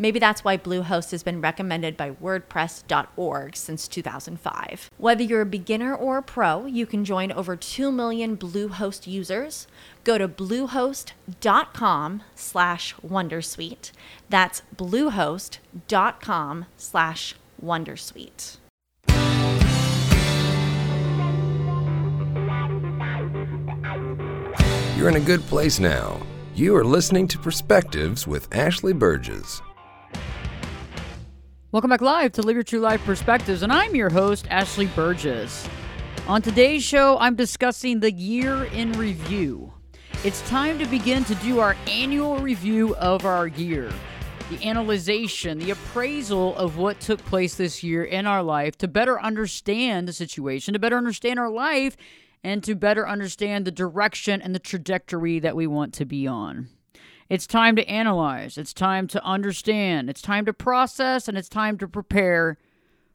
Maybe that's why Bluehost has been recommended by WordPress.org since 2005. Whether you're a beginner or a pro, you can join over 2 million Bluehost users. Go to bluehost.com slash Wondersuite. That's bluehost.com slash Wondersuite. You're in a good place now. You are listening to Perspectives with Ashley Burgess. Welcome back live to Live Your True Life Perspectives, and I'm your host, Ashley Burgess. On today's show, I'm discussing the year in review. It's time to begin to do our annual review of our year, the analyzation, the appraisal of what took place this year in our life to better understand the situation, to better understand our life, and to better understand the direction and the trajectory that we want to be on. It's time to analyze, it's time to understand, it's time to process, and it's time to prepare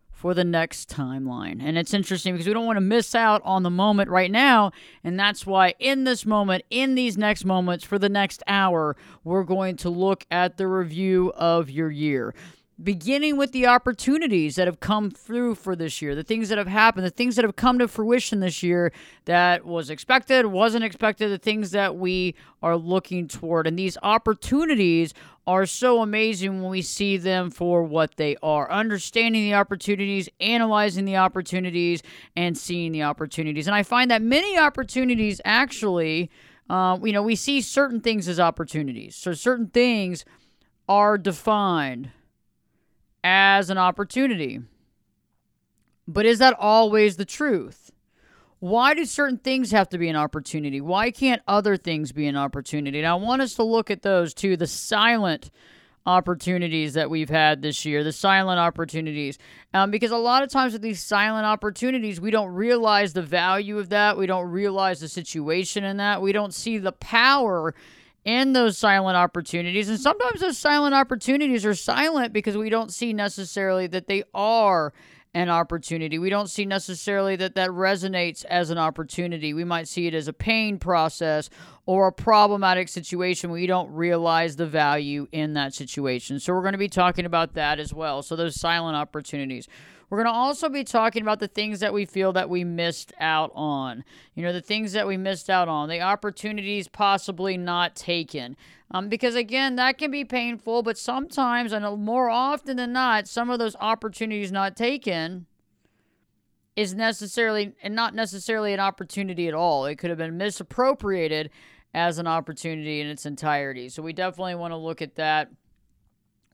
for the next timeline. And it's interesting because we don't want to miss out on the moment right now. And that's why, in this moment, in these next moments, for the next hour, we're going to look at the review of your year beginning with the opportunities that have come through for this year, the things that have happened, the things that have come to fruition this year that was expected, wasn't expected, the things that we are looking toward. And these opportunities are so amazing when we see them for what they are. Understanding the opportunities, analyzing the opportunities, and seeing the opportunities. And I find that many opportunities actually, uh, you know, we see certain things as opportunities. So certain things are defined as an opportunity. But is that always the truth? Why do certain things have to be an opportunity? Why can't other things be an opportunity? And I want us to look at those too the silent opportunities that we've had this year, the silent opportunities. Um, because a lot of times with these silent opportunities, we don't realize the value of that. We don't realize the situation in that. We don't see the power in those silent opportunities. And sometimes those silent opportunities are silent because we don't see necessarily that they are an opportunity. We don't see necessarily that that resonates as an opportunity. We might see it as a pain process or a problematic situation. We don't realize the value in that situation. So, we're going to be talking about that as well. So, those silent opportunities. We're going to also be talking about the things that we feel that we missed out on. You know, the things that we missed out on, the opportunities possibly not taken. Um, because again, that can be painful, but sometimes, and more often than not, some of those opportunities not taken is necessarily and not necessarily an opportunity at all. It could have been misappropriated as an opportunity in its entirety. So we definitely want to look at that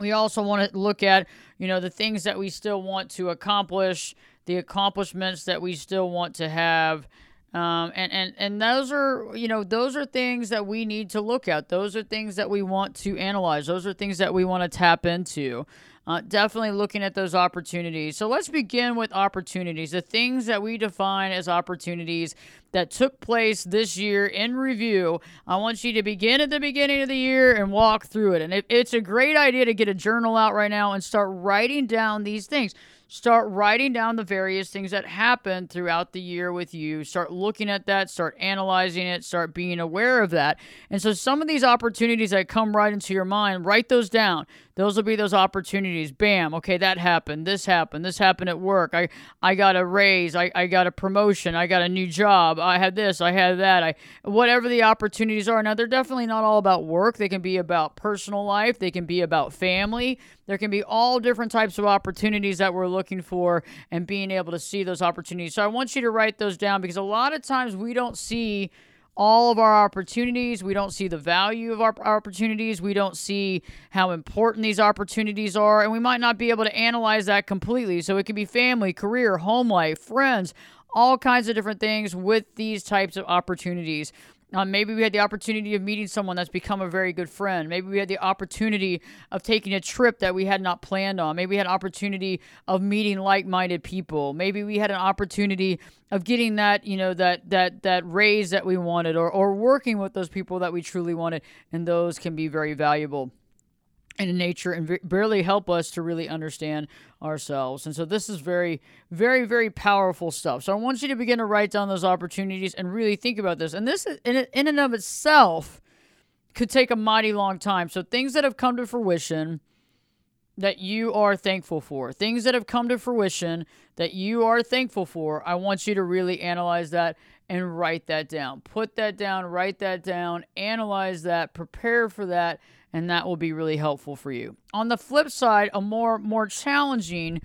we also want to look at, you know, the things that we still want to accomplish, the accomplishments that we still want to have. Um, and, and, and those are, you know, those are things that we need to look at. Those are things that we want to analyze. Those are things that we want to tap into. Uh, definitely looking at those opportunities. So let's begin with opportunities, the things that we define as opportunities that took place this year in review. I want you to begin at the beginning of the year and walk through it. And it, it's a great idea to get a journal out right now and start writing down these things start writing down the various things that happened throughout the year with you. Start looking at that, start analyzing it, start being aware of that. And so, some of these opportunities that come right into your mind, write those down. Those will be those opportunities. Bam, okay, that happened. This happened. This happened at work. I, I got a raise. I, I got a promotion. I got a new job. I had this. I had that. I whatever the opportunities are. Now they're definitely not all about work. They can be about personal life. They can be about family. There can be all different types of opportunities that we're looking for and being able to see those opportunities. So I want you to write those down because a lot of times we don't see all of our opportunities. We don't see the value of our opportunities. We don't see how important these opportunities are. And we might not be able to analyze that completely. So it could be family, career, home life, friends, all kinds of different things with these types of opportunities. Uh, maybe we had the opportunity of meeting someone that's become a very good friend. Maybe we had the opportunity of taking a trip that we had not planned on. Maybe we had an opportunity of meeting like-minded people. Maybe we had an opportunity of getting that, you know, that that that raise that we wanted or or working with those people that we truly wanted, and those can be very valuable in nature and barely help us to really understand ourselves. And so this is very, very, very powerful stuff. So I want you to begin to write down those opportunities and really think about this. And this, in, in and of itself, could take a mighty long time. So things that have come to fruition that you are thankful for, things that have come to fruition that you are thankful for, I want you to really analyze that and write that down. Put that down, write that down, analyze that, prepare for that and that will be really helpful for you. On the flip side, a more more challenging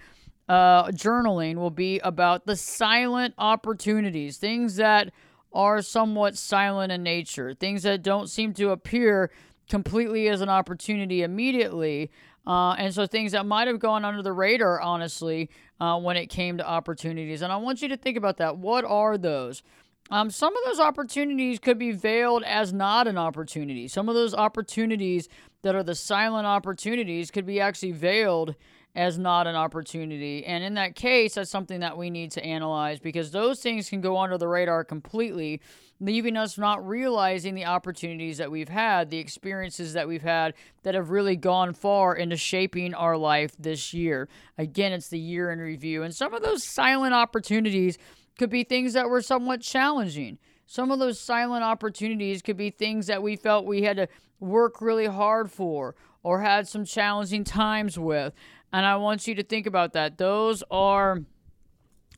uh, journaling will be about the silent opportunities, things that are somewhat silent in nature, things that don't seem to appear completely as an opportunity immediately. Uh, and so things that might have gone under the radar, honestly, uh, when it came to opportunities. And I want you to think about that. What are those? Um, some of those opportunities could be veiled as not an opportunity. Some of those opportunities that are the silent opportunities could be actually veiled as not an opportunity. And in that case, that's something that we need to analyze because those things can go under the radar completely, leaving us not realizing the opportunities that we've had, the experiences that we've had that have really gone far into shaping our life this year. Again, it's the year in review. And some of those silent opportunities could be things that were somewhat challenging. Some of those silent opportunities could be things that we felt we had to work really hard for or had some challenging times with. And I want you to think about that. Those are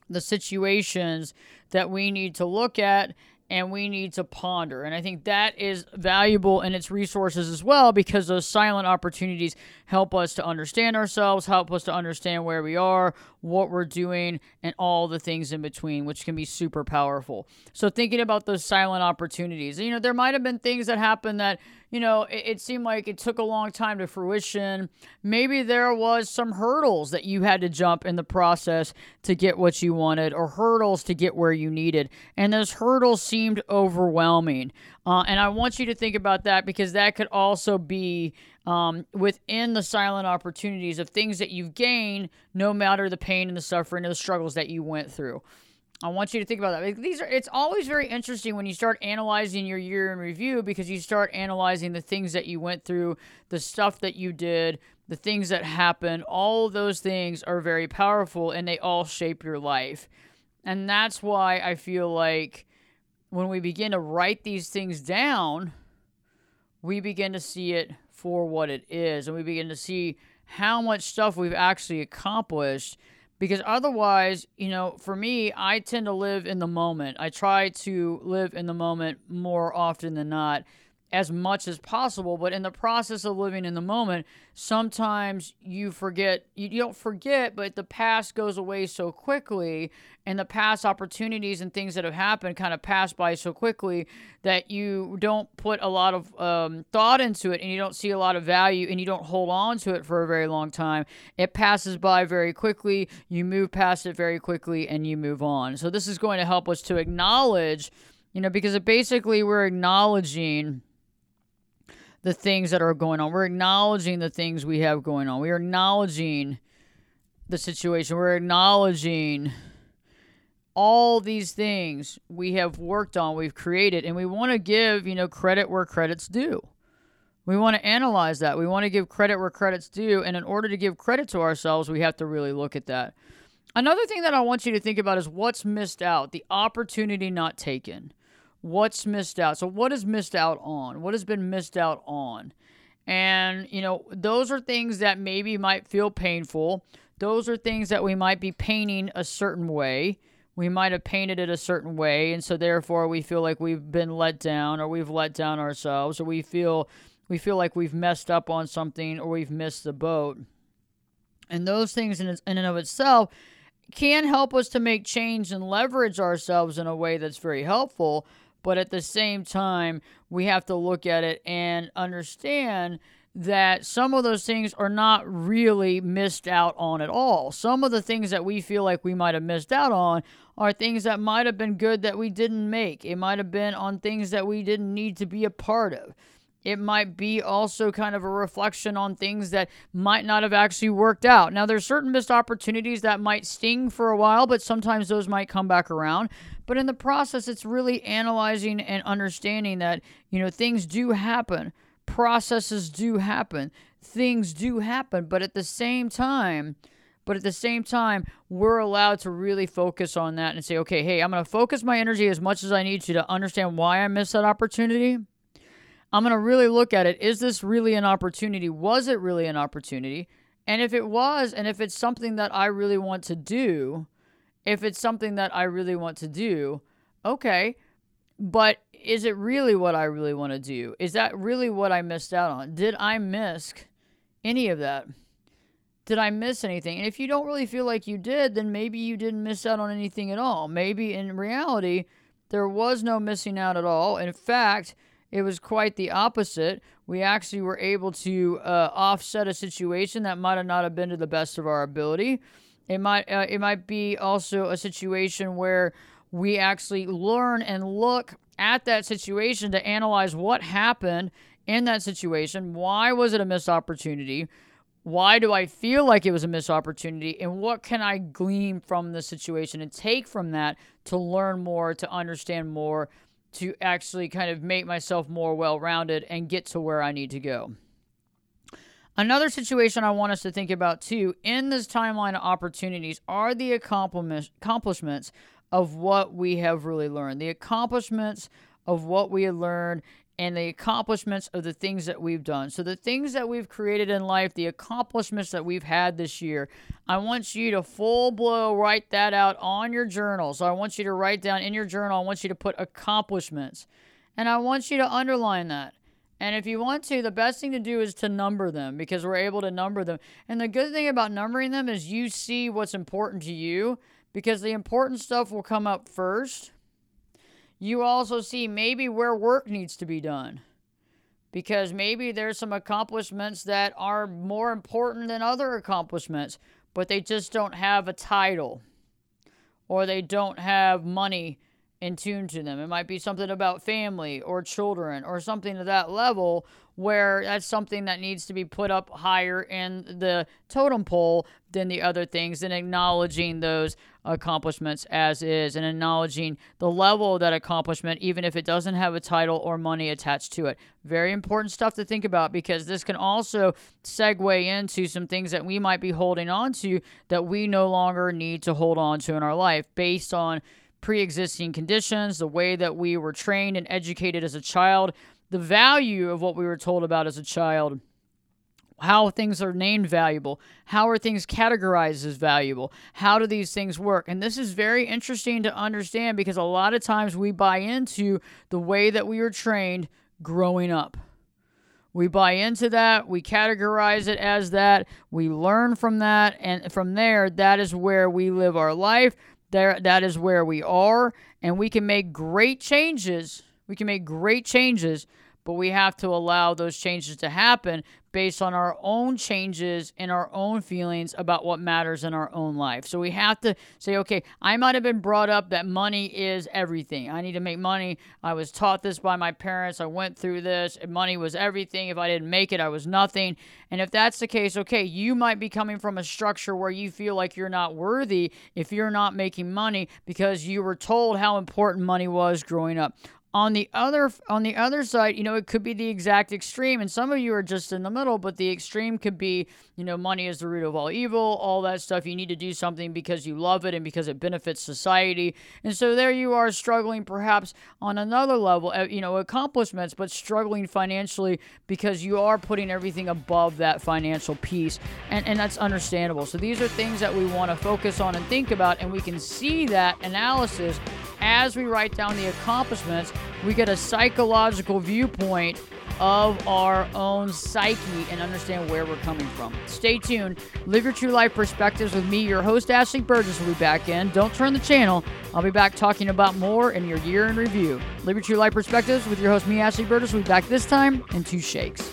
the situations that we need to look at and we need to ponder. And I think that is valuable in its resources as well because those silent opportunities help us to understand ourselves, help us to understand where we are, what we're doing, and all the things in between, which can be super powerful. So, thinking about those silent opportunities, you know, there might have been things that happened that you know, it, it, seemed like it took a long time to fruition. Maybe there was some hurdles that you had to jump in the process to get what you wanted, or hurdles to get where you needed. And those hurdles seemed overwhelming. Uh, and I want you to think about that because that could also be um, within the silent opportunities of things that you've gained, no matter the pain and the suffering and the struggles that you went through. I want you to think about that. These are it's always very interesting when you start analyzing your year in review because you start analyzing the things that you went through, the stuff that you did, the things that happened. All those things are very powerful and they all shape your life. And that's why I feel like when we begin to write these things down, we begin to see it for what it is and we begin to see how much stuff we've actually accomplished because otherwise, you know, for me, I tend to live in the moment. I try to live in the moment more often than not as much as possible. But in the process of living in the moment, sometimes you forget, you, don't forget, but the past goes away so quickly, and the past opportunities and things that have happened kind of pass by so quickly that you don't put a lot of um, thought into it and you don't see a lot of value and you don't hold on to it for a very long time. It passes by very quickly, you move past it very quickly, and you move on. So, this is going to help us to acknowledge, you know, because it basically we're acknowledging the things that are going on. We're acknowledging the things we have going on. We are acknowledging the situation. We're acknowledging all these things we have worked on, we've created, and we want to give, you know, credit where credit's due. We want to analyze that. We want to give credit where credit's due, and in order to give credit to ourselves, we have to really look at that. Another thing that I want you to think about is what's missed out, the opportunity not taken what's missed out. So, what is missed out on? What has been missed out on? And, you know, those are things that maybe might feel painful. Those are things that we might be painting a certain way. We might have painted it a certain way. And so, therefore, we feel like we've been let down or we've let down ourselves or we feel. We feel like we've messed up on something or we've missed the boat. And those things in, in and of itself can help us to make change and leverage ourselves in a way that's very helpful But at the same time, we have to look at it and understand that some of those things are not really missed out on at all. Some of the things that we feel like we might have missed out on are things that might have been good that we didn't make. It might have been on things that we didn't need to be a part of. It might be also kind of a reflection on things that might not have actually worked out. Now, there's certain missed opportunities that might sting for a while, but sometimes those might come back around. But in the process, it's really analyzing and understanding that, you know, things do happen, processes do happen, things do happen, but at the same time, but at the same time, we're allowed to really focus on that and say, okay, hey, I'm going to focus my energy as much as I need to to understand why I missed that opportunity. I'm going to really look at it. Is this really an opportunity? Was it really an opportunity? And if it was, and if it's something that I really want to do, if it's something that I really want to do, okay. But is it really what I really want to do? Is that really what I missed out on? Did I miss any of that? Did I miss anything? And if you don't really feel like you did, then maybe you didn't miss out on anything at all. Maybe in reality, there was no missing out at all. In fact, it was quite the opposite. We actually were able to uh, offset a situation that might have not have been to the best of our ability. It might uh, it might be also a situation where we actually learn and look at that situation to analyze what happened in that situation. Why was it a missed opportunity? Why do I feel like it was a missed opportunity? And what can I glean from the situation and take from that to learn more, to understand more, to actually kind of make myself more well rounded and get to where I need to go? Another situation I want us to think about too in this timeline of opportunities are the accomplishments of what we have really learned, the accomplishments of what we have learned and the accomplishments of the things that we've done. So, the things that we've created in life, the accomplishments that we've had this year, I want you to full blow write that out on your journal. So, I want you to write down in your journal, I want you to put accomplishments. And I want you to underline that. And if you want to, the best thing to do is to number them because we're able to number them. And the good thing about numbering them is you see what's important to you because the important stuff will come up first you also see maybe where work needs to be done. Because maybe there's some accomplishments that are more important than other accomplishments, but they just don't have a title or they don't have money in tune to them. It might be something about family or children or something to that level where that's something that needs to be put up higher in the totem pole than the other things and acknowledging those accomplishments as is and acknowledging the level of that accomplishment even if it doesn't have a title or money attached to it very important stuff to think about because this can also segue into some things that we might be holding on to that we no longer need to hold on to in our life based on pre-existing conditions the way that we were trained and educated as a child the value of what we were told about as a child how things are named valuable how are things categorized as valuable how do these things work? And this is very interesting to understand because a lot of times we buy into the way that we were trained growing up. We buy into that we categorize it as that we learn from that and from there that is where we live our life there that is where we are and we can make great changes. We can make great changes, but we have to allow those changes to happen based on our own changes and our own feelings about what matters in our own life. So we have to say, okay, I might have been brought up that money is everything. I need to make money. I was taught this by my parents. I went through this. Money was everything. If I didn't make it, I was nothing. And if that's the case, okay, you might be coming from a structure where you feel like you're not worthy if you're not making money because you were told how important money was growing up on the other on the other side you know it could be the exact extreme and some of you are just in the middle but the extreme could be you know money is the root of all evil all that stuff. You need to do something because you love it and because it benefits society. And so there you are struggling perhaps on another level uh, you know accomplishments but struggling financially because you are putting everything above that financial piece and and that's understandable. So these are things that we want to focus on and think about and we can see that analysis as we write down the accomplishments, we get a psychological viewpoint of our own psyche and understand where we're coming from. Stay tuned. Live your true life perspectives with me, your host, Ashley Burgess, will be back in. Don't turn the channel. I'll be back talking about more in your year in review. Live your true life perspectives with your host, me, Ashley Burgess. We'll be back this time in two shakes.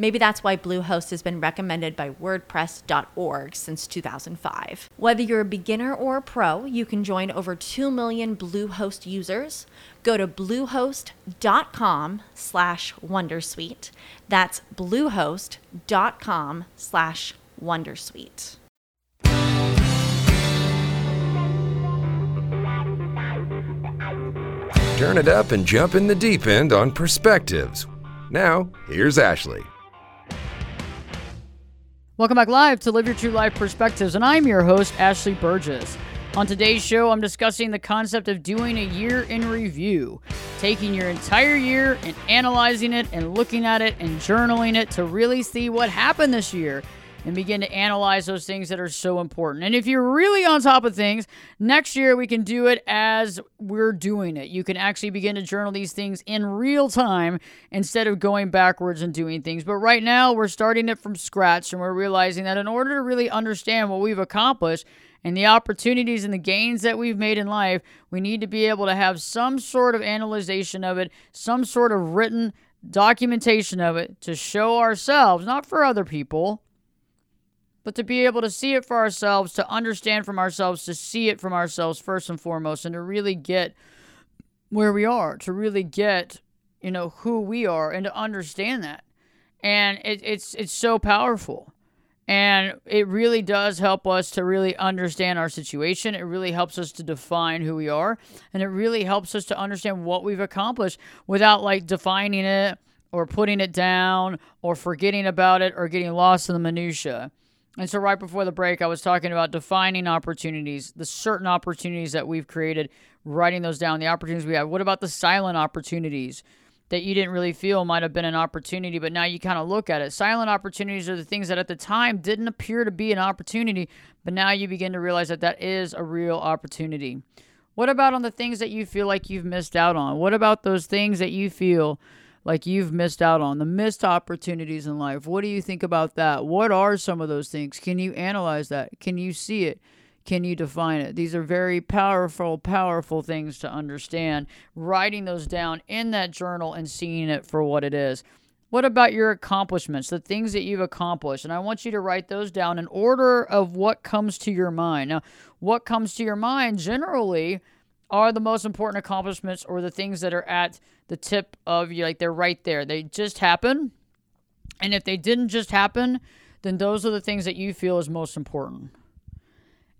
Maybe that's why Bluehost has been recommended by WordPress.org since 2005. Whether you're a beginner or a pro, you can join over 2 million Bluehost users. Go to bluehost.com slash Wondersuite. That's bluehost.com slash Wondersuite. Turn it up and jump in the deep end on perspectives. Now, here's Ashley. Welcome back live to Live Your True Life Perspectives, and I'm your host, Ashley Burgess. On today's show, I'm discussing the concept of doing a year in review, taking your entire year and analyzing it and looking at it and journaling it to really see what happened this year and begin to analyze those things that are so important. And if you're really on top of things, next year we can do it as we're doing it. You can actually begin to journal these things in real time instead of going backwards and doing things. But right now, we're starting it from scratch and we're realizing that in order to really understand what we've accomplished, and the opportunities and the gains that we've made in life, we need to be able to have some sort of analyzation of it, some sort of written documentation of it to show ourselves, not for other people, but to be able to see it for ourselves, to understand from ourselves, to see it from ourselves first and foremost, and to really get where we are, to really get, you know, who we are, and to understand that. And it, it's it's so powerful, and it really does help us to really understand our situation. It really helps us to define who we are, and it really helps us to understand what we've accomplished without like defining it or putting it down or forgetting about it or getting lost in the minutia. And so, right before the break, I was talking about defining opportunities, the certain opportunities that we've created, writing those down, the opportunities we have. What about the silent opportunities that you didn't really feel might have been an opportunity, but now you kind of look at it? Silent opportunities are the things that at the time didn't appear to be an opportunity, but now you begin to realize that that is a real opportunity. What about on the things that you feel like you've missed out on? What about those things that you feel like you've missed out on, the missed opportunities in life. What do you think about that? What are some of those things? Can you analyze that? Can you see it? Can you define it? These are very powerful, powerful things to understand. Writing those down in that journal and seeing it for what it is. What about your accomplishments, the things that you've accomplished? And I want you to write those down in order of what comes to your mind. Now, what comes to your mind generally are the most important accomplishments or the things that are at the tip of you like they're right there. They just happen. And if they didn't just happen then those are the things that you feel is most important.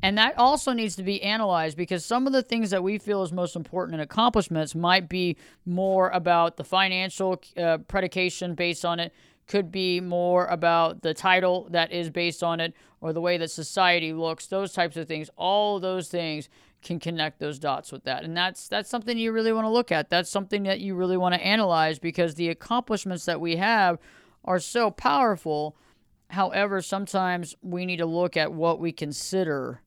And that also needs to be analyzed because some of the things that we feel is most important in accomplishments might be more about the financial uh, predication based on it could be more about the title that is based on it or the way that society looks those types of things. All those things can connect those dots with that. And that's that's something you really want to look at. That's something that you really want to analyze because the accomplishments that we have are so powerful. However, sometimes we need to look at what we consider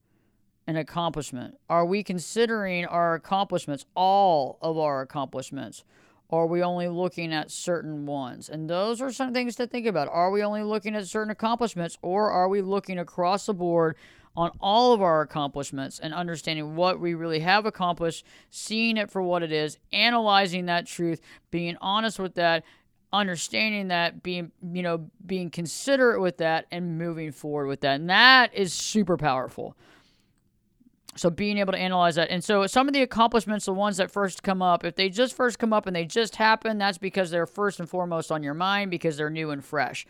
an accomplishment. Are we considering our accomplishments, all of our accomplishments? Or are we only looking at certain ones? And those are some things to think about. Are we only looking at certain accomplishments or are we looking across the board on all of our accomplishments and understanding what we really have accomplished, seeing it for what it is, analyzing that truth, being honest with that, understanding that being you know being considerate with that and moving forward with that. And that is super powerful. So being able to analyze that. And so some of the accomplishments the ones that first come up if they just first come up and they just happen that's because they're first and foremost on your mind because they're new and fresh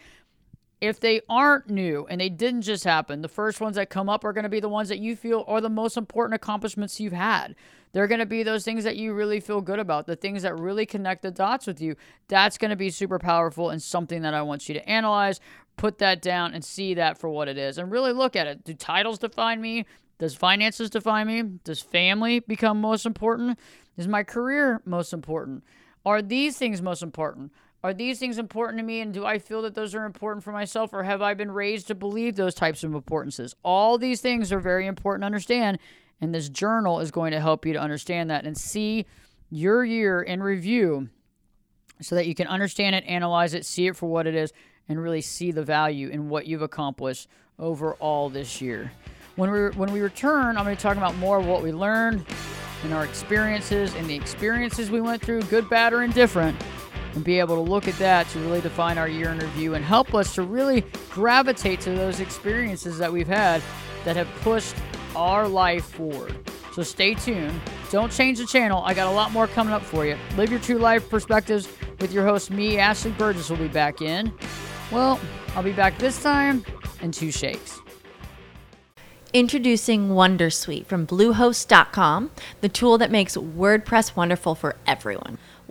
if they aren't new and they didn't just happen, the first ones that come up are going to be the ones that you feel are the most important accomplishments you've had. They're going to be those things that you really feel good about, the things that really connect the dots with you. That's going to be super powerful and something that I want you to analyze, put that down, and see that for what it is. And really look at it. Do titles define me? Does finances define me? Does family become most important? Is my career most important? Are these things most important? Are these things important to me? And do I feel that those are important for myself? Or have I been raised to believe those types of importances? All these things are very important to understand. And this journal is going to help you to understand that and see your year in review so that you can understand it, analyze it, see it for what it is, and really see the value in what you've accomplished overall this year. When we when we return, I'm going to talk about more of what we learned and our experiences and the experiences we went through, good, bad, or indifferent and be able to look at that to really define our year in review and help us to really gravitate to those experiences that we've had that have pushed our life forward. So stay tuned. Don't change the channel. I got a lot more coming up for you. Live your true life perspectives with your host, me, Ashley Burgess, will be back in. Well, I'll be back this time in two shakes. Introducing Wondersuite from Bluehost.com, the tool that makes WordPress wonderful for everyone.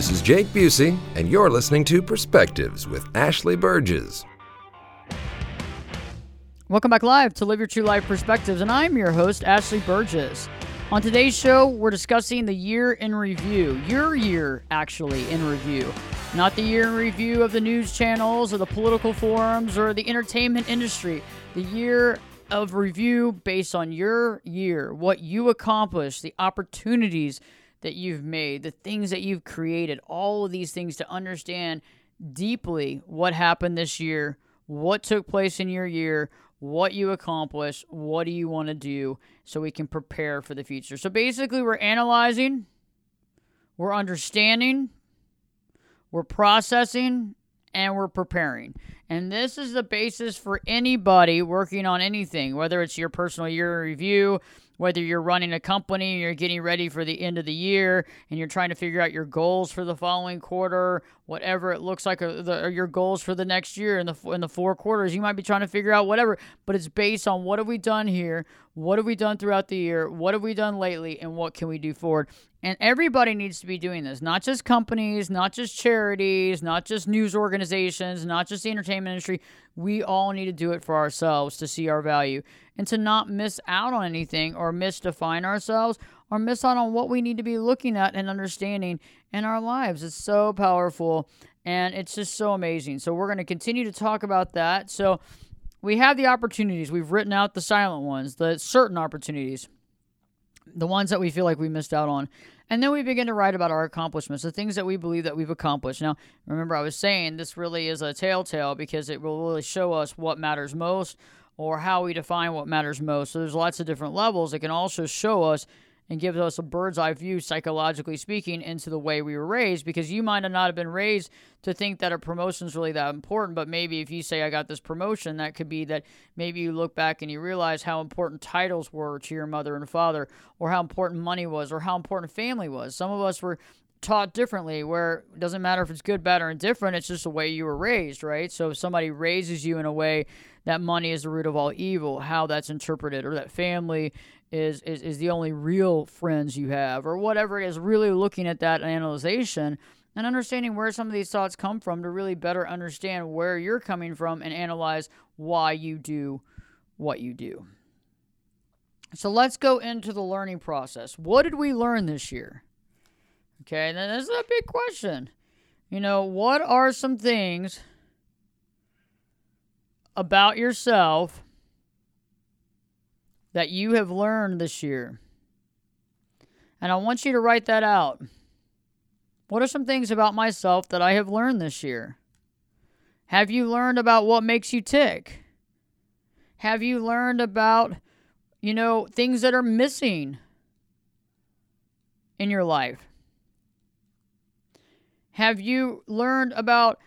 This is Jake Busey, and you're listening to Perspectives with Ashley Burgess. Welcome back live to Live Your True Life Perspectives, and I'm your host, Ashley Burgess. On today's show, we're discussing the year in review. Your year, actually, in review. Not the year in review of the news channels or the political forums or the entertainment industry. The year of review based on your year, what you accomplished, the opportunities that you've made, the things that you've created, all of these things to understand deeply what happened this year, what took place in your year, what you accomplished, what do you want to do so we can prepare for the future. So basically, we're analyzing, we're understanding, we're processing, and we're preparing. And this is the basis for anybody working on anything, whether it's your personal year review, whether you're running a company and you're getting ready for the end of the year and you're trying to figure out your goals for the following quarter, whatever it looks like, or, the, or your goals for the next year in the in the four quarters, you might be trying to figure out whatever. But it's based on what have we done here, what have we done throughout the year, what have we done lately, and what can we do forward. And everybody needs to be doing this, not just companies, not just charities, not just news organizations, not just the entertainment industry. We all need to do it for ourselves to see our value and to not miss out on anything or misdefine ourselves or miss out on what we need to be looking at and understanding in our lives. It's so powerful and it's just so amazing. So, we're going to continue to talk about that. So, we have the opportunities. We've written out the silent ones, the certain opportunities, the ones that we feel like we missed out on. And then we begin to write about our accomplishments, the things that we believe that we've accomplished. Now, remember, I was saying this really is a telltale because it will really show us what matters most, or how we define what matters most. So there's lots of different levels. It can also show us and gives us a bird's eye view, psychologically speaking, into the way we were raised. Because you might have not have been raised to think that a promotion is really that important, but maybe if you say, I got this promotion, that could be that maybe you look back and you realize how important titles were to your mother and father, or how important money was, or how important family was. Some of us were taught differently where it doesn't matter if it's good, bad, or indifferent, it's just the way you were raised, right? So if somebody raises you in a way that money is the root of all evil, how that's interpreted, or that family is, is, is the only real friends you have, or whatever it is, really looking at that analyzation and understanding where some of these thoughts come from to really better understand where you're coming from and analyze why you do what you do. So let's go into the learning process. What did we learn this year? Okay, then this is a big question. You know, what are some things about yourself that you have learned this year? And I want you to write that out. What are some things about myself that I have learned this year? Have you learned about what makes you tick? Have you learned about, you know, things that are missing in your life? Have you learned about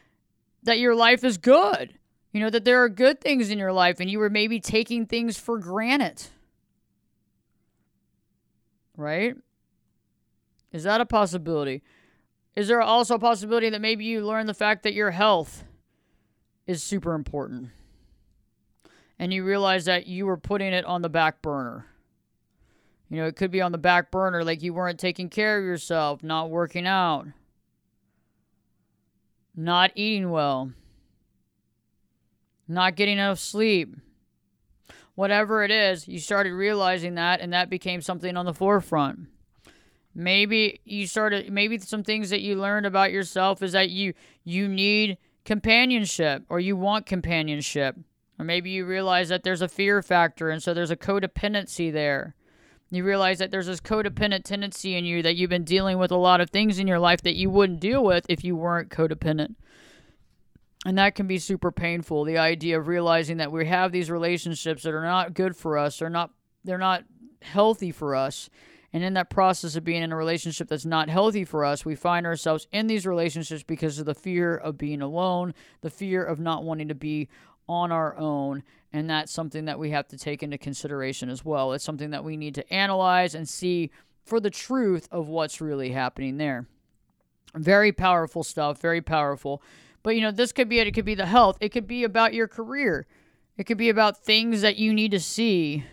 that your life is good? You know, that there are good things in your life and you were maybe taking things for granted. Right? Is that a possibility? Is there also a possibility that maybe you learn the fact that your health is super important? And you realize that you were putting it on the back burner. You know, it could be on the back burner, like you weren't taking care of yourself, not working out not eating well, not getting enough sleep. Whatever it is, you started realizing that, and that became something on the forefront. Maybe you started, maybe some things that you learned about yourself is that you you need companionship or you want companionship. Or maybe you realize that there's a fear factor, and so there's a codependency there. You realize that there's this codependent tendency in you that you've been dealing with a lot of things in your life that you wouldn't deal with if you weren't codependent. And that can be super painful. The idea of realizing that we have these relationships that are not good for us, they're not they're not healthy for us. And in that process of being in a relationship that's not healthy for us, we find ourselves in these relationships because of the fear of being alone, the fear of not wanting to be on our own and that's something that we have to take into consideration as well. It's something that we need to analyze and see for the truth of what's really happening there. Very powerful stuff, very powerful. But you know, this could be it. It could be the health. It could be about your career. It could be about things that you need to see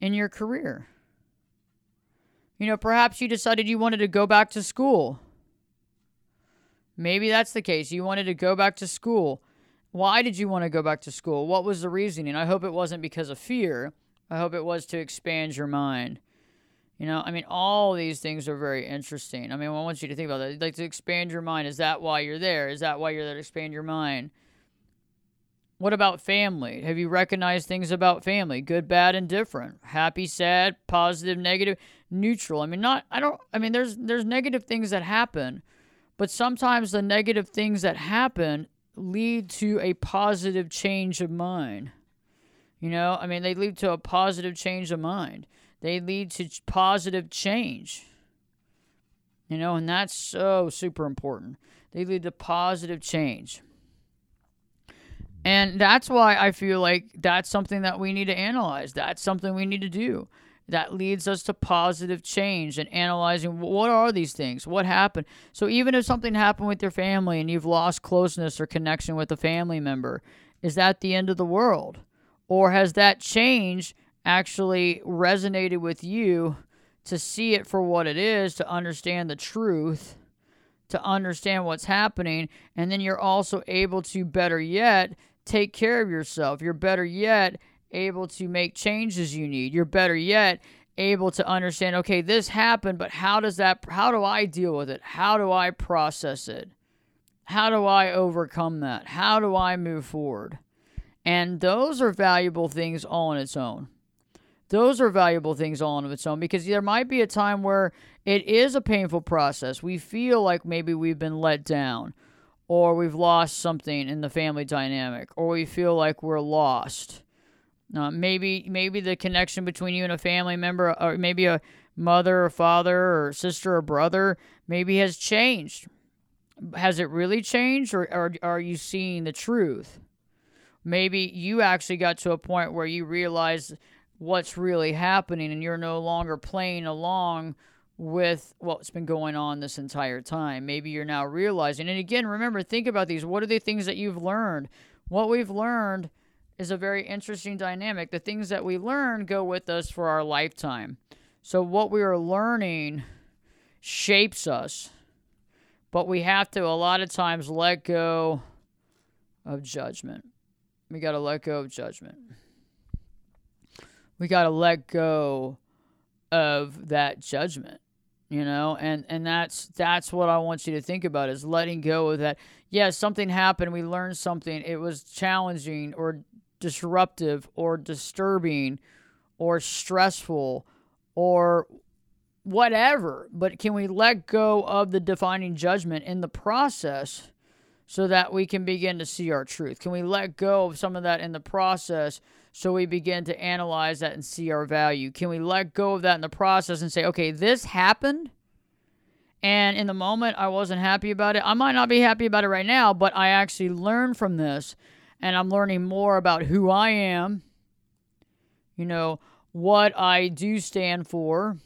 in your career. You know, perhaps you decided you wanted to go back to school. Maybe that's the case. You wanted to go back to school. Why did you want to go back to school? What was the reasoning? I hope it wasn't because of fear. I hope it was to expand your mind. You know, I mean, all these things are very interesting. I mean, I want you to think about that. Like to expand your mind. Is that why you're there? Is that why you're there to expand your mind? What about family? Have you recognized things about family? Good, bad, and different. Happy, sad, positive, negative, neutral. I mean, not. I don't. I mean, there's there's negative things that happen, but sometimes the negative things that happen lead to a positive change of mind. You know, I mean, they lead to a positive change of mind. They lead to positive change. You know, and that's so super important. They lead to positive change. And that's why I feel like that's something that we need to analyze. That's something we need to do that leads us to positive change and analyzing what are these things what happened so even if something happened with your family and you've lost closeness or connection with a family member is that the end of the world or has that change actually resonated with you to see it for what it is to understand the truth to understand what's happening and then you're also able to better yet take care of yourself you're better yet able to make changes you need. You're better yet able to understand, okay, this happened, but how does that how do I deal with it? How do I process it? How do I overcome that? How do I move forward? And those are valuable things all on its own. Those are valuable things all on its own because there might be a time where it is a painful process. We feel like maybe we've been let down or we've lost something in the family dynamic or we feel like we're lost Uh, maybe maybe the connection between you and a family member, or maybe a mother or father or sister or brother, maybe has changed. Has it really changed, or, or are you seeing the truth? Maybe you actually got to a point where you realize what's really happening and you're no longer playing along with what's been going on this entire time. Maybe you're now realizing. And again, remember, think about these. What are the things that you've learned? What we've learned is a very interesting dynamic. The things that we learn go with us for our lifetime. So, what we are learning shapes us, but we have to, a lot of times, let go of judgment. We got to let go of judgment. We got to let go of that judgment you know? And and that's that's what i want you to think about is letting go of that. Yeah something happened we learned something it was challenging or disruptive or disturbing or stressful or whatever but can we let go of the defining judgment in the process so that we can begin to see our truth? Can we let go of some of that in the process so we begin to analyze that and see our value. Can we let go of that in the process and say, okay, this happened? And in the moment, I wasn't happy about it. I might not be happy about it right now, but I actually learned from this and I'm learning more about who I am, you know, what I do stand for.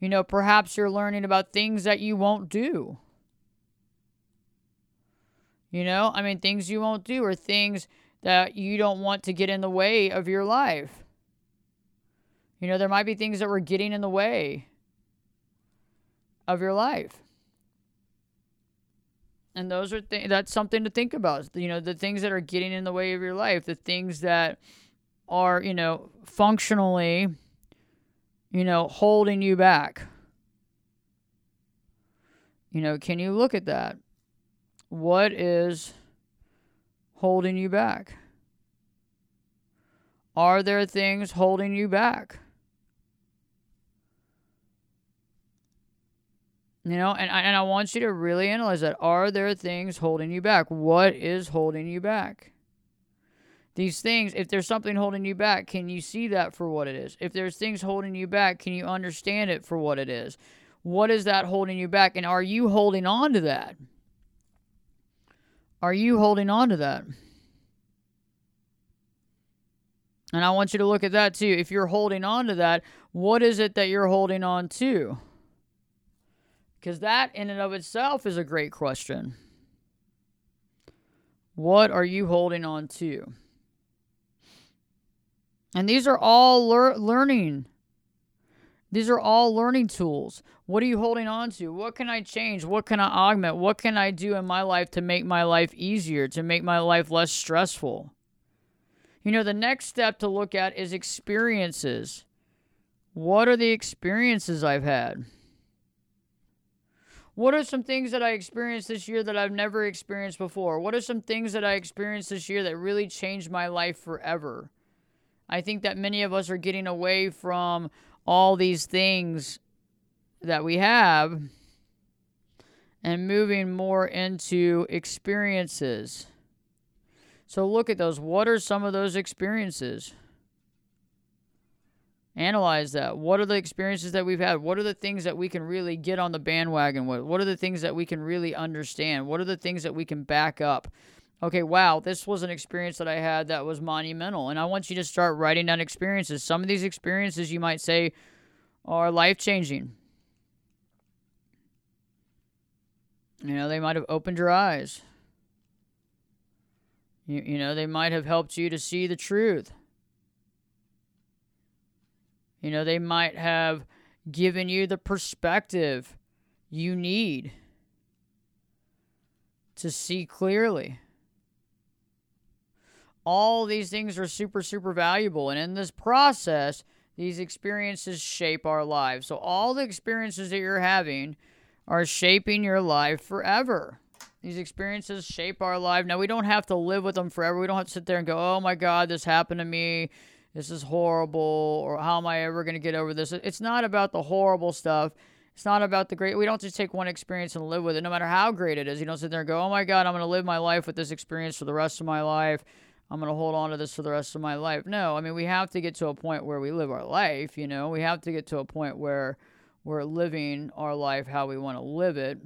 You know, perhaps you're learning about things that you won't do. You know, I mean, things you won't do or things that you don't want to get in the way of your life. You know, there might be things that were getting in the way of your life. And those are th- that's something to think about. You know, the things that are getting in the way of your life, the things that are, you know, functionally, you know, holding you back. You know, can you look at that? What is holding you back? Are there things holding you back? You know, and I, and I want you to really analyze that. Are there things holding you back? What is holding you back? These things, if there's something holding you back, can you see that for what it is? If there's things holding you back, can you understand it for what it is? What is that holding you back? And are you holding on to that? Are you holding on to that? And I want you to look at that too. If you're holding on to that, what is it that you're holding on to? Because that, in and of itself, is a great question. What are you holding on to? And these are all lear- learning. These are all learning tools. What are you holding on to? What can I change? What can I augment? What can I do in my life to make my life easier, to make my life less stressful? You know, the next step to look at is experiences. What are the experiences I've had? What are some things that I experienced this year that I've never experienced before? What are some things that I experienced this year that really changed my life forever? I think that many of us are getting away from all these things that we have and moving more into experiences. So look at those. What are some of those experiences? Analyze that. What are the experiences that we've had? What are the things that we can really get on the bandwagon with? What are the things that we can really understand? What are the things that we can back up? Okay, wow, this was an experience that I had that was monumental. And I want you to start writing down experiences. Some of these experiences you might say are life changing. You know, they might have opened your eyes. You, you know, they might have helped you to see the truth. You know, they might have given you the perspective you need to see clearly. All these things are super, super valuable. And in this process, these experiences shape our lives. So, all the experiences that you're having are shaping your life forever. These experiences shape our life. Now, we don't have to live with them forever. We don't have to sit there and go, oh my God, this happened to me. This is horrible. Or how am I ever going to get over this? It's not about the horrible stuff. It's not about the great. We don't just take one experience and live with it, no matter how great it is. You don't sit there and go, oh my God, I'm going to live my life with this experience for the rest of my life. I'm going to hold on to this for the rest of my life. No, I mean, we have to get to a point where we live our life, you know, we have to get to a point where we're living our life how we want to live it.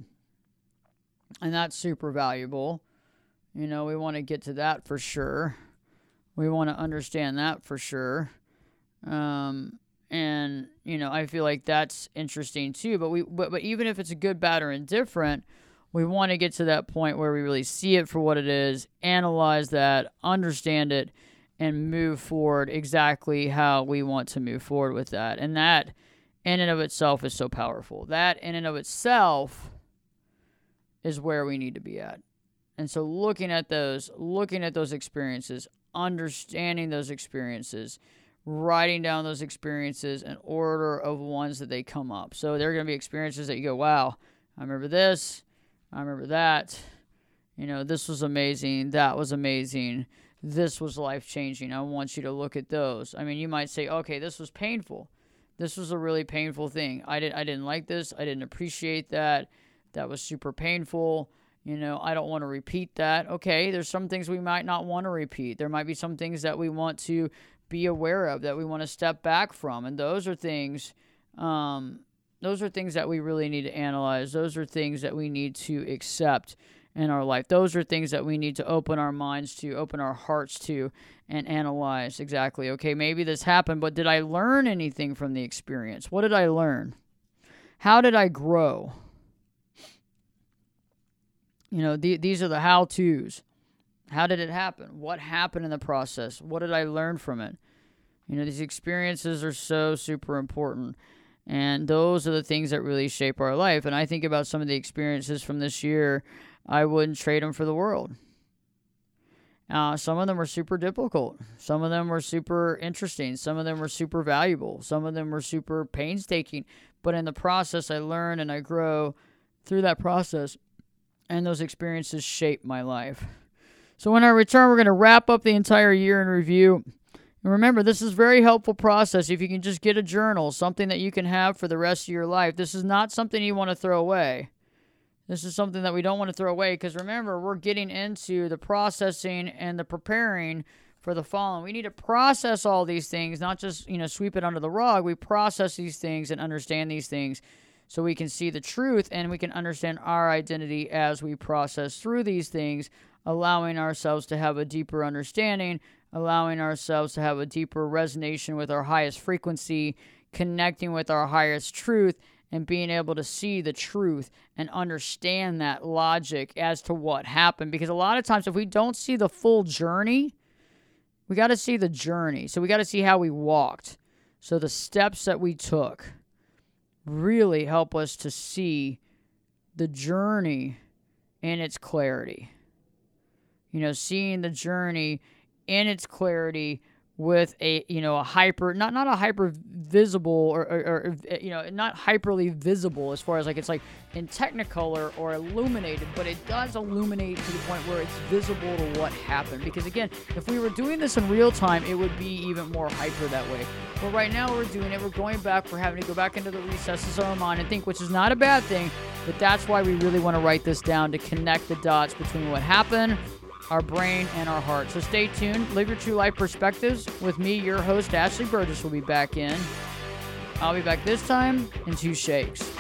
And that's super valuable. You know, we want to get to that for sure. We want to understand that for sure. Um, and you know, I feel like that's interesting too. But we, but, but even if it's a good, bad, or indifferent, we want to get to that point where we really see it for what it is, analyze that, understand it, and move forward exactly how we want to move forward with that. And that, in and of itself, is so powerful. That, in and of itself, is where we need to be at. And so, looking at those, looking at those experiences, understanding those experiences, writing down those experiences in order of ones that they come up. So, there are going to be experiences that you go, wow, I remember this, I remember that. You know, this was amazing, that was amazing, this was life changing. I want you to look at those. I mean, you might say, okay, this was painful. This was a really painful thing. I didn't I didn't like this. I didn't appreciate that. That was super painful you know, I don't want to repeat that. Okay, there's some things we might not want to repeat. There might be some things that we want to be aware of, that we want to step back from. And those are things, um, those are things that we really need to analyze. Those are things that we need to accept in our life. Those are things that we need to open our minds to, open our hearts to, and analyze exactly. Okay, maybe this happened, but did I learn anything from the experience? What did I learn? How did I grow? You know, the, these are the how to's. How did it happen? What happened in the process? What did I learn from it? You know, these experiences are so super important. And those are the things that really shape our life. And I think about some of the experiences from this year, I wouldn't trade them for the world. Uh, some of them were super difficult. Some of them were super interesting. Some of them were super valuable. Some of them were super painstaking. But in the process, I learn and I grow through that process and those experiences shape my life. So, when I return, we're going to wrap up the entire year in review. Remember, this is very helpful process if you can just get a journal, something that you can have for the rest of your life. This is not something you want to throw away. This is something that we don't want to throw away because remember, we're getting into the processing and the preparing for the fall. And we need to process all these things, not just, you know, sweep it under the rug. We process these things and understand these things so we can see the truth and we can understand our identity as we process through these things, allowing ourselves to have a deeper understanding, allowing ourselves to have a deeper resonation with our highest frequency, connecting with our highest truth, and being able to see the truth and understand that logic as to what happened. Because a lot of times, if we don't see the full journey, we got to see the journey. So we got to see how we walked. So the steps that we took really help us to see the journey in its clarity. You know, seeing the journey in its clarity with a you know a hyper not not a hyper visible or, or, or, eh, you know not hyperly visible as far as like it's like in technicolor or illuminated but it does illuminate to the point where it's visible to what happened. Because again if we were doing this in real time it would be even more hyper that way. But right now we're doing it we're going back we're having to go back into the recesses of our mind and think which is not a bad thing but that's why we really want to write this down to connect the dots between what happened our brain, and our heart. So stay tuned. Live your true life perspectives with me, your host, Ashley Burgess, will be back in. I'll be back this time in two shakes.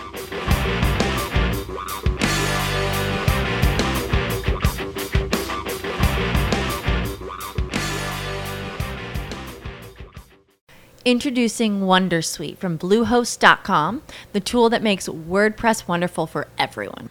Introducing Wondersuite from Bluehost.com, the tool that makes WordPress wonderful for everyone.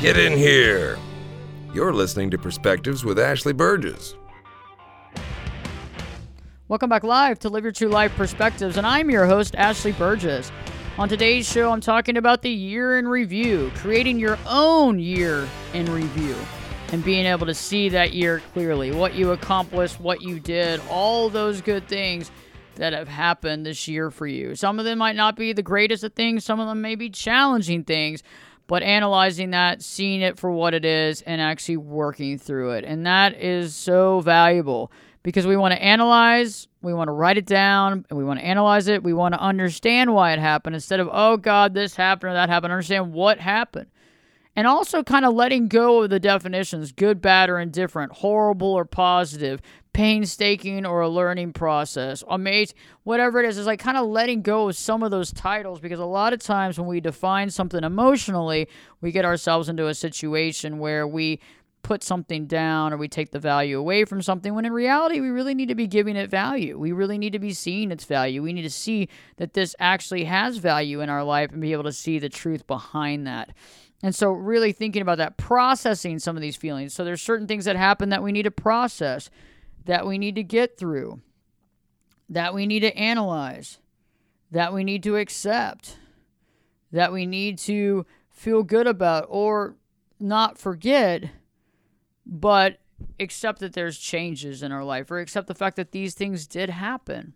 Get in here. You're listening to Perspectives with Ashley Burgess. Welcome back live to Live Your True Life Perspectives, and I'm your host, Ashley Burgess. On today's show, I'm talking about the year in review, creating your own year in review, and being able to see that year clearly what you accomplished, what you did, all those good things that have happened this year for you. Some of them might not be the greatest of things, some of them may be challenging things, but analyzing that, seeing it for what it is, and actually working through it. And that is so valuable because we want to analyze, we want to write it down, and we want to analyze it. We want to understand why it happened instead of, oh God, this happened or that happened. Understand what happened. And also kind of letting go of the definitions good, bad, or indifferent, horrible or positive, painstaking or a learning process, amazing, whatever it is, is like kind of letting go of some of those titles because a lot of times when we define something emotionally, we get ourselves into a situation where we put something down or we take the value away from something when in reality we really need to be giving it value. We really need to be seeing its value. We need to see that this actually has value in our life and be able to see the truth behind that. And so, really thinking about that, processing some of these feelings. So, there's certain things that happen that we need to process, that we need to get through, that we need to analyze, that we need to accept, that we need to feel good about or not forget, but accept that there's changes in our life or accept the fact that these things did happen.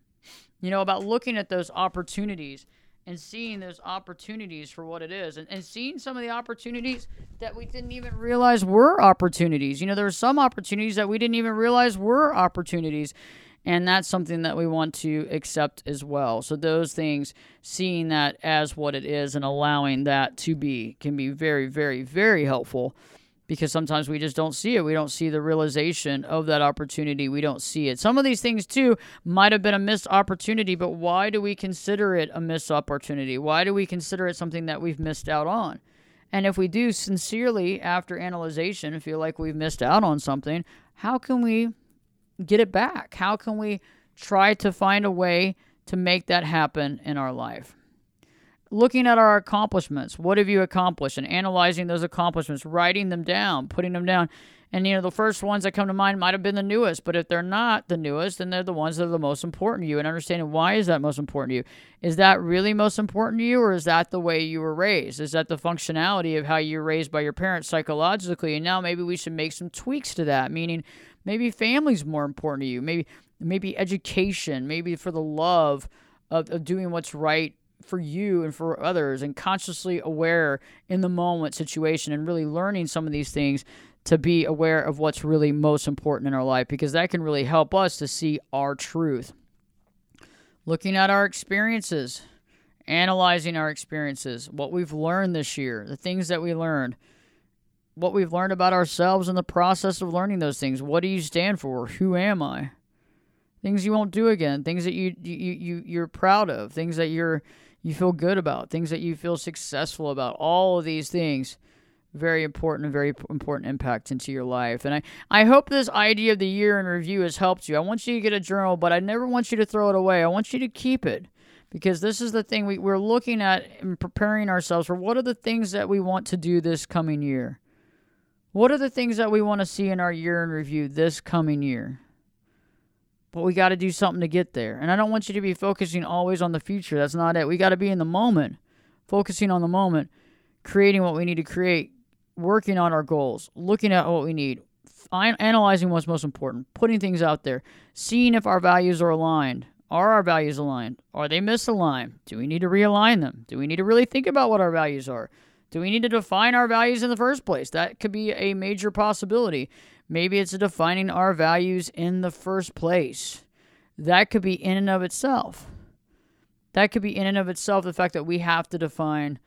You know, about looking at those opportunities and seeing those opportunities for what it is and, and seeing some of the opportunities that we didn't even realize were opportunities. You know, there are some opportunities that we didn't even realize were opportunities. And that's something that we want to accept as well. So, those things, seeing that as what it is and allowing that to be, can be very, very, very helpful because sometimes we just don't see it. We don't see the realization of that opportunity. We don't see it. Some of these things, too, might have been a missed opportunity, but why do we consider it a missed opportunity? Why do we consider it something that we've missed out on? And if we do sincerely, after analyzation, feel like we've missed out on something, how can we get it back? How can we try to find a way to make that happen in our life? Looking at our accomplishments. What have you accomplished? And analyzing those accomplishments, writing them down, putting them down. And, you know, the first ones that come to mind might have been the newest, but if they're not the newest, then they're the ones that are the most important to you. And understanding why is that most important to you? Is that really most important to you, or is that the way you were raised? Is that the functionality of how you were raised by your parents psychologically? And now maybe we should make some tweaks to that, meaning maybe family's more important to you, maybe maybe education, maybe for the love of, of doing what's right for you and for others and consciously aware in the moment situation and really learning some of these things to be aware of what's really most important in our life because that can really help us to see our truth. Looking at our experiences, analyzing our experiences, what we've learned this year, the things that we learned, what we've learned about ourselves in the process of learning those things. What do you stand for? Who am I? Things you won't do again, things that you you you you're proud of, things that you're you feel good about, things that you feel successful about. All of these things, very important very important impact into your life. And I, I hope this idea of the year in review has helped you. I want you to get a journal, but I never want you to throw it away. I want you to keep it because this is the thing we, we're looking at and preparing ourselves for what are the things that we want to do this coming year? What are the things that we want to see in our year in review this coming year? But we got to do something to get there. And I don't want you to be focusing always on the future. That's not it. We got to be in the moment, focusing on the moment, creating what we need to create, working on our goals, looking at what we need, analyzing what's most important, putting things out there, seeing if our values are aligned. Are our values aligned? Are they misaligned? Do we need to realign them? Do we need to really think about what our values are? Do we need to define our values in the first place? That could be a major possibility. Maybe it's defining our values in the first place. That could be in and of itself. That could be in and of itself the fact that we have to define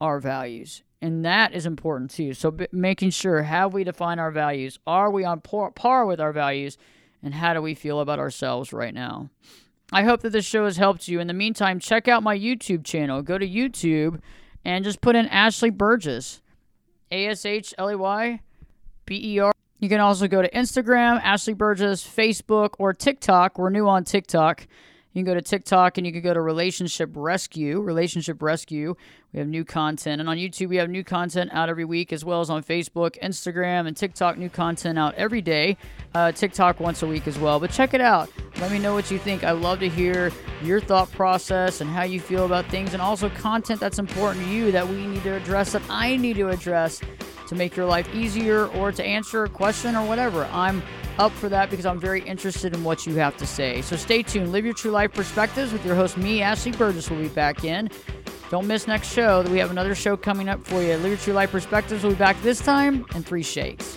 our values. And that is important too. So, b- making sure have we defined our values? Are we on par, par with our values? And how do we feel about ourselves right now? I hope that this show has helped you. In the meantime, check out my YouTube channel. Go to YouTube and just put in Ashley Burgess. A S H L E Y B E R. You can also go to Instagram, Ashley Burgess, Facebook, or TikTok. We're new on TikTok. You can go to TikTok and you can go to Relationship Rescue. Relationship Rescue. We have new content. And on YouTube, we have new content out every week, as well as on Facebook, Instagram, and TikTok, new content out every day. Uh, TikTok once a week as well. But check it out. Let me know what you think. I love to hear your thought process and how you feel about things, and also content that's important to you that we need to address, that I need to address to make your life easier or to answer a question or whatever. I'm up for that because I'm very interested in what you have to say. So stay tuned. Live your true life perspectives with your host, me, Ashley Burgess, will be back in. Don't miss next show. We have another show coming up for you. Live your true life perspectives will be back this time in three shakes.